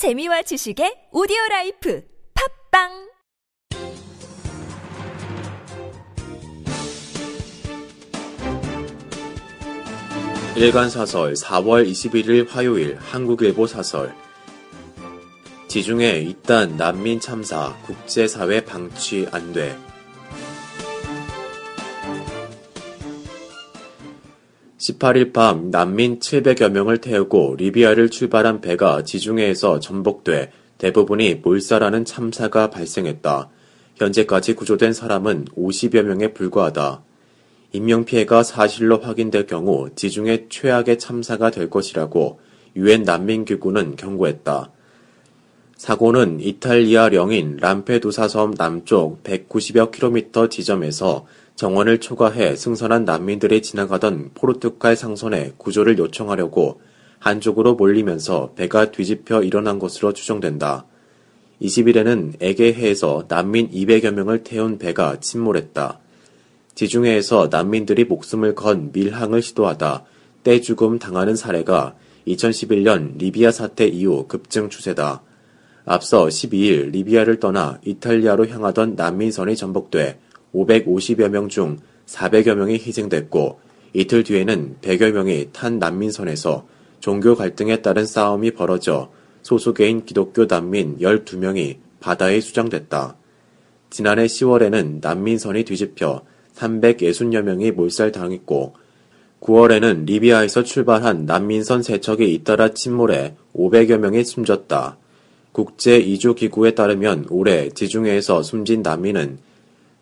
재미와 지식의 오디오 라이프 팟빵 일간 사설 4월 21일 화요일 한국일보 사설 지중해 잇단 난민 참사 국제사회 방치 안 돼. 18일 밤 난민 700여 명을 태우고 리비아를 출발한 배가 지중해에서 전복돼 대부분이 몰살하는 참사가 발생했다. 현재까지 구조된 사람은 50여 명에 불과하다. 인명피해가 사실로 확인될 경우 지중해 최악의 참사가 될 것이라고 유엔 난민기구는 경고했다. 사고는 이탈리아 령인 람페두사 섬 남쪽 190여 킬로미터 지점에서 정원을 초과해 승선한 난민들이 지나가던 포르투갈 상선에 구조를 요청하려고 한쪽으로 몰리면서 배가 뒤집혀 일어난 것으로 추정된다. 20일에는 에게해에서 난민 200여 명을 태운 배가 침몰했다. 지중해에서 난민들이 목숨을 건 밀항을 시도하다 떼죽음 당하는 사례가 2011년 리비아 사태 이후 급증 추세다. 앞서 12일 리비아를 떠나 이탈리아로 향하던 난민선이 전복돼 550여 명 중 400여 명이 희생됐고 이틀 뒤에는 100여 명이 탄 난민선에서 종교 갈등에 따른 싸움이 벌어져 소수개인 기독교 난민 12명이 바다에 수장됐다. 지난해 10월에는 난민선이 뒤집혀 360여 명이 몰살당했고 9월에는 리비아에서 출발한 난민선 세척이 잇따라 침몰해 500여 명이 숨졌다. 국제이주기구에 따르면 올해 지중해에서 숨진 난민은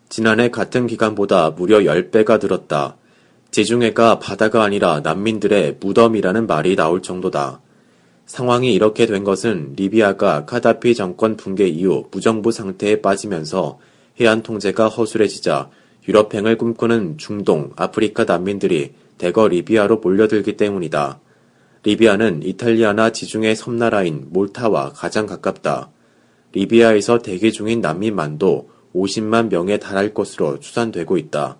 지난해 같은 기간보다 무려 10배가 늘었다. 지중해가 바다가 아니라 난민들의 무덤이라는 말이 나올 정도다. 상황이 이렇게 된 것은 리비아가 카다피 정권 붕괴 이후 무정부 상태에 빠지면서 해안 통제가 허술해지자 유럽행을 꿈꾸는 중동, 아프리카 난민들이 대거 리비아로 몰려들기 때문이다. 리비아는 이탈리아나 지중해 섬나라인 몰타와 가장 가깝다. 리비아에서 대기 중인 난민만도 50만 명에 달할 것으로 추산되고 있다.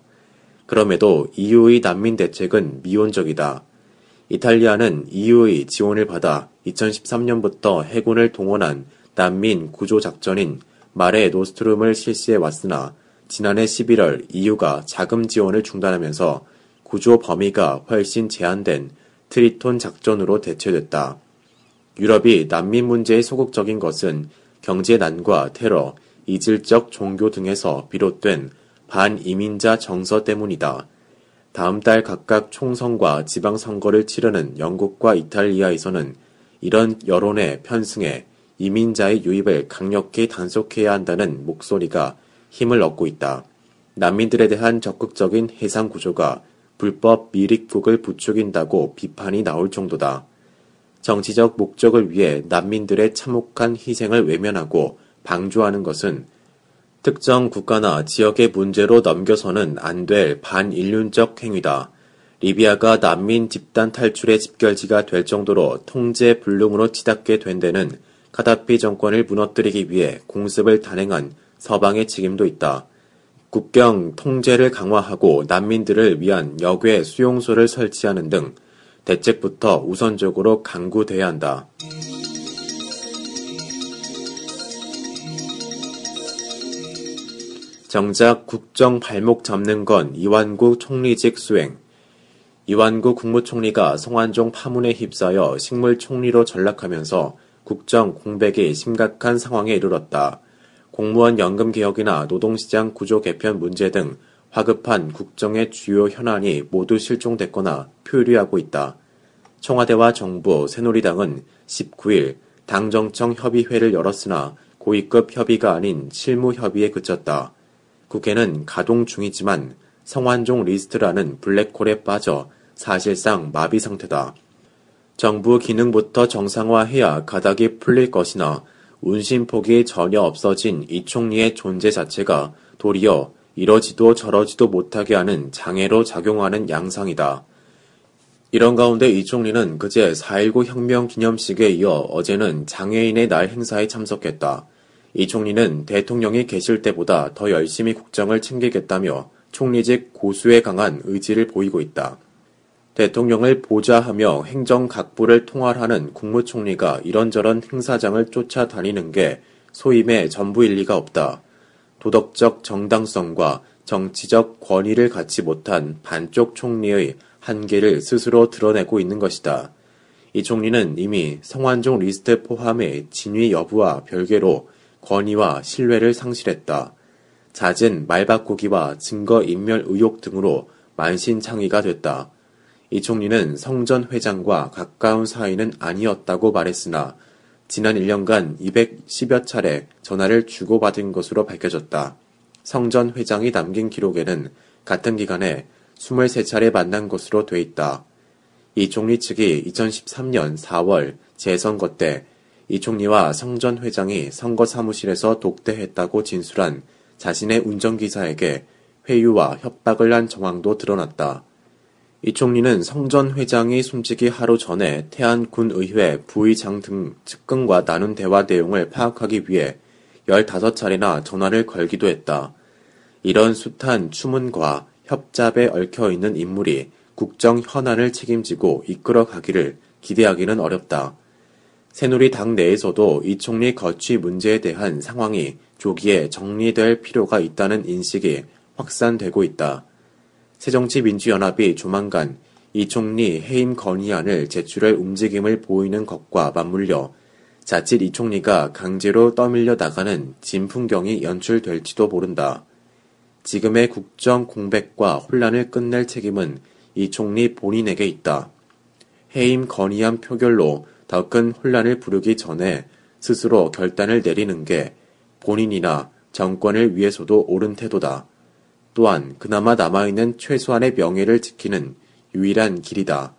그럼에도 EU의 난민 대책은 미온적이다. 이탈리아는 EU의 지원을 받아 2013년부터 해군을 동원한 난민 구조 작전인 마레 노스트룸을 실시해 왔으나 지난해 11월 EU가 자금 지원을 중단하면서 구조 범위가 훨씬 제한된 트리톤 작전으로 대체됐다. 유럽이 난민 문제에 소극적인 것은 경제난과 테러, 이질적 종교 등에서 비롯된 반이민자 정서 때문이다. 다음 달 각각 총선과 지방선거를 치르는 영국과 이탈리아에서는 이런 여론에 편승해 이민자의 유입을 강력히 단속해야 한다는 목소리가 힘을 얻고 있다. 난민들에 대한 적극적인 해상 구조가 불법 미립국을 부추긴다고 비판이 나올 정도다. 정치적 목적을 위해 난민들의 참혹한 희생을 외면하고 방조하는 것은 특정 국가나 지역의 문제로 넘겨서는 안 될 반인륜적 행위다. 리비아가 난민 집단 탈출의 집결지가 될 정도로 통제 불능으로 치닫게 된 데는 카다피 정권을 무너뜨리기 위해 공습을 단행한 서방의 책임도 있다. 국경 통제를 강화하고 난민들을 위한 역외 수용소를 설치하는 등 대책부터 우선적으로 강구돼야 한다. 정작 국정 발목 잡는 건 이완구 총리직 수행. 이완구 국무총리가 성완종 파문에 휩싸여 식물총리로 전락하면서 국정 공백이 심각한 상황에 이르렀다. 공무원 연금 개혁이나 노동시장 구조 개편 문제 등 화급한 국정의 주요 현안이 모두 실종됐거나 표류하고 있다. 청와대와 정부, 새누리당은 19일 당정청 협의회를 열었으나 고위급 협의가 아닌 실무 협의에 그쳤다. 국회는 가동 중이지만 성완종 리스트라는 블랙홀에 빠져 사실상 마비 상태다. 정부 기능부터 정상화해야 가닥이 풀릴 것이나 운신폭이 전혀 없어진 이 총리의 존재 자체가 도리어 이러지도 저러지도 못하게 하는 장애로 작용하는 양상이다. 이런 가운데 이 총리는 그제 4.19 혁명 기념식에 이어 어제는 장애인의 날 행사에 참석했다. 이 총리는 대통령이 계실 때보다 더 열심히 국정을 챙기겠다며 총리직 고수에 강한 의지를 보이고 있다. 대통령을 보좌하며 행정 각부를 통할하는 국무총리가 이런저런 행사장을 쫓아다니는 게 소임의 전부일 리가 없다. 도덕적 정당성과 정치적 권위를 갖지 못한 반쪽 총리의 한계를 스스로 드러내고 있는 것이다. 이 총리는 이미 성완종 리스트 포함의 진위 여부와 별개로 권위와 신뢰를 상실했다. 잦은 말바꾸기와 증거 인멸 의혹 등으로 만신창이가 됐다. 이 총리는 성 전 회장과 가까운 사이는 아니었다고 말했으나 지난 1년간 210여 차례 전화를 주고받은 것으로 밝혀졌다. 성 전 회장이 남긴 기록에는 같은 기간에 23차례 만난 것으로 돼 있다. 이 총리 측이 2013년 4월 재선거 때 이 총리와 성 전 회장이 선거 사무실에서 독대했다고 진술한 자신의 운전기사에게 회유와 협박을 한 정황도 드러났다. 이 총리는 성 전 회장이 숨지기 하루 전에 태안군의회 부의장 등 측근과 나눈 대화 내용을 파악하기 위해 15차례나 전화를 걸기도 했다. 이런 숱한 추문과 협잡에 얽혀 있는 인물이 국정 현안을 책임지고 이끌어 가기를 기대하기는 어렵다. 새누리당 내에서도 이 총리 거취 문제에 대한 상황이 조기에 정리될 필요가 있다는 인식이 확산되고 있다. 새정치민주연합이 조만간 이 총리 해임 건의안을 제출할 움직임을 보이는 것과 맞물려 자칫 이 총리가 강제로 떠밀려 나가는 진풍경이 연출될지도 모른다. 지금의 국정 공백과 혼란을 끝낼 책임은 이 총리 본인에게 있다. 해임 건의안 표결로 더 큰 혼란을 부르기 전에 스스로 결단을 내리는 게 본인이나 정권을 위해서도 옳은 태도다. 또한 그나마 남아있는 최소한의 명예를 지키는 유일한 길이다.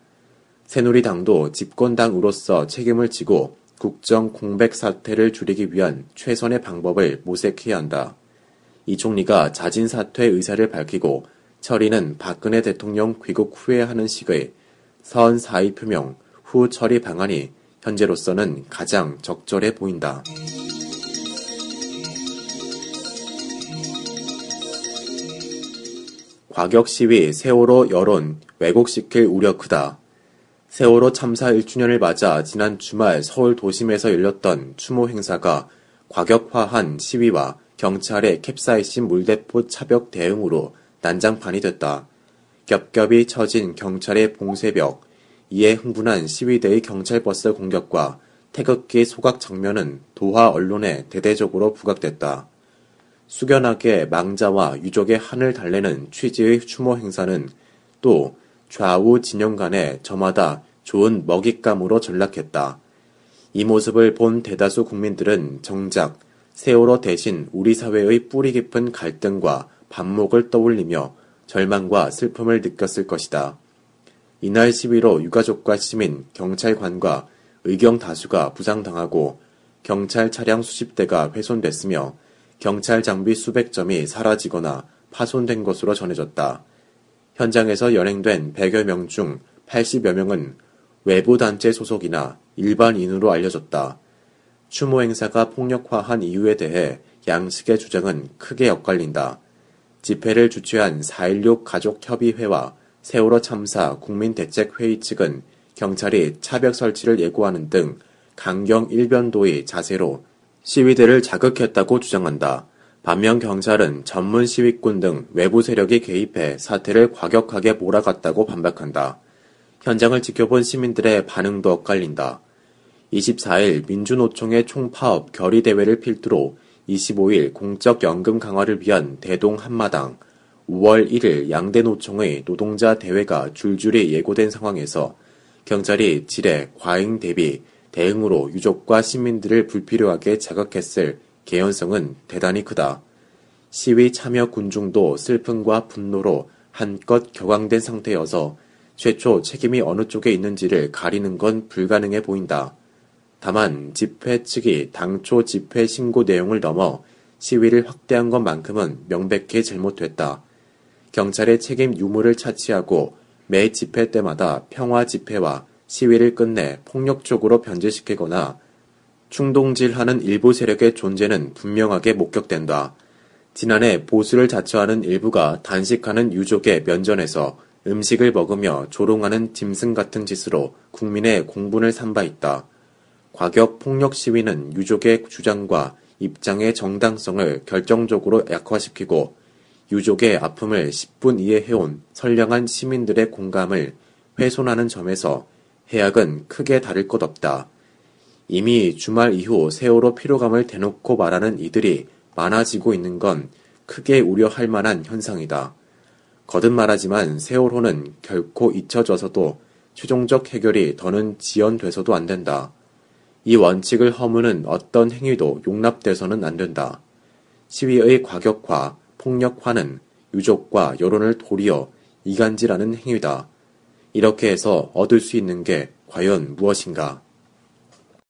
새누리당도 집권당으로서 책임을 지고 국정 공백 사태를 줄이기 위한 최선의 방법을 모색해야 한다. 이 총리가 자진 사퇴 의사를 밝히고 처리는 박근혜 대통령 귀국 후에 하는 식의 선 사의 표명 후 처리 방안이 현재로서는 가장 적절해 보인다. 과격 시위 세월호 여론 왜곡시킬 우려 크다. 세월호 참사 1주년을 맞아 지난 주말 서울 도심에서 열렸던 추모 행사가 과격화한 시위와 경찰의 캡사이신 물대포 차벽 대응으로 난장판이 됐다. 겹겹이 처진 경찰의 봉쇄벽, 이에 흥분한 시위대의 경찰버스 공격과 태극기 소각 장면은 도하 언론에 대대적으로 부각됐다. 숙연하게 망자와 유족의 한을 달래는 취지의 추모 행사는 또 좌우 진영 간에 저마다 좋은 먹잇감으로 전락했다. 이 모습을 본 대다수 국민들은 정작 세월호 대신 우리 사회의 뿌리 깊은 갈등과 반목을 떠올리며 절망과 슬픔을 느꼈을 것이다. 이날 시위로 유가족과 시민, 경찰관과 의경 다수가 부상당하고 경찰 차량 수십 대가 훼손됐으며 경찰 장비 수백 점이 사라지거나 파손된 것으로 전해졌다. 현장에서 연행된 100여 명 중 80여 명은 외부 단체 소속이나 일반인으로 알려졌다. 추모 행사가 폭력화한 이유에 대해 양측의 주장은 크게 엇갈린다. 집회를 주최한 4.16 가족협의회와 세월호 참사 국민대책회의 측은 경찰이 차벽 설치를 예고하는 등 강경 일변도의 자세로 시위대를 자극했다고 주장한다. 반면 경찰은 전문 시위꾼 등 외부 세력이 개입해 사태를 과격하게 몰아갔다고 반박한다. 현장을 지켜본 시민들의 반응도 엇갈린다. 24일 민주노총의 총파업 결의대회를 필두로 25일 공적연금 강화를 위한 대동 한마당, 5월 1일 양대 노총의 노동자 대회가 줄줄이 예고된 상황에서 경찰이 지뢰, 과잉 대비, 대응으로 유족과 시민들을 불필요하게 자극했을 개연성은 대단히 크다. 시위 참여 군중도 슬픔과 분노로 한껏 격앙된 상태여서 최초 책임이 어느 쪽에 있는지를 가리는 건 불가능해 보인다. 다만 집회 측이 당초 집회 신고 내용을 넘어 시위를 확대한 것만큼은 명백히 잘못됐다. 경찰의 책임 유무를 차치하고 매 집회 때마다 평화 집회와 시위를 끝내 폭력적으로 변제시키거나 충동질하는 일부 세력의 존재는 분명하게 목격된다. 지난해 보수를 자처하는 일부가 단식하는 유족의 면전에서 음식을 먹으며 조롱하는 짐승 같은 짓으로 국민의 공분을 산바 있다. 과격 폭력 시위는 유족의 주장과 입장의 정당성을 결정적으로 약화시키고 유족의 아픔을 10분 이해해온 선량한 시민들의 공감을 훼손하는 점에서 해악은 크게 다를 것 없다. 이미 주말 이후 세월호 피로감을 대놓고 말하는 이들이 많아지고 있는 건 크게 우려할 만한 현상이다. 거듭 말하지만 세월호는 결코 잊혀져서도 최종적 해결이 더는 지연돼서도 안 된다. 이 원칙을 허무는 어떤 행위도 용납돼서는 안 된다. 시위의 과격화, 폭력화는 유족과 여론을 도리어 이간질하는 행위다. 이렇게 해서 얻을 수 있는 게 과연 무엇인가?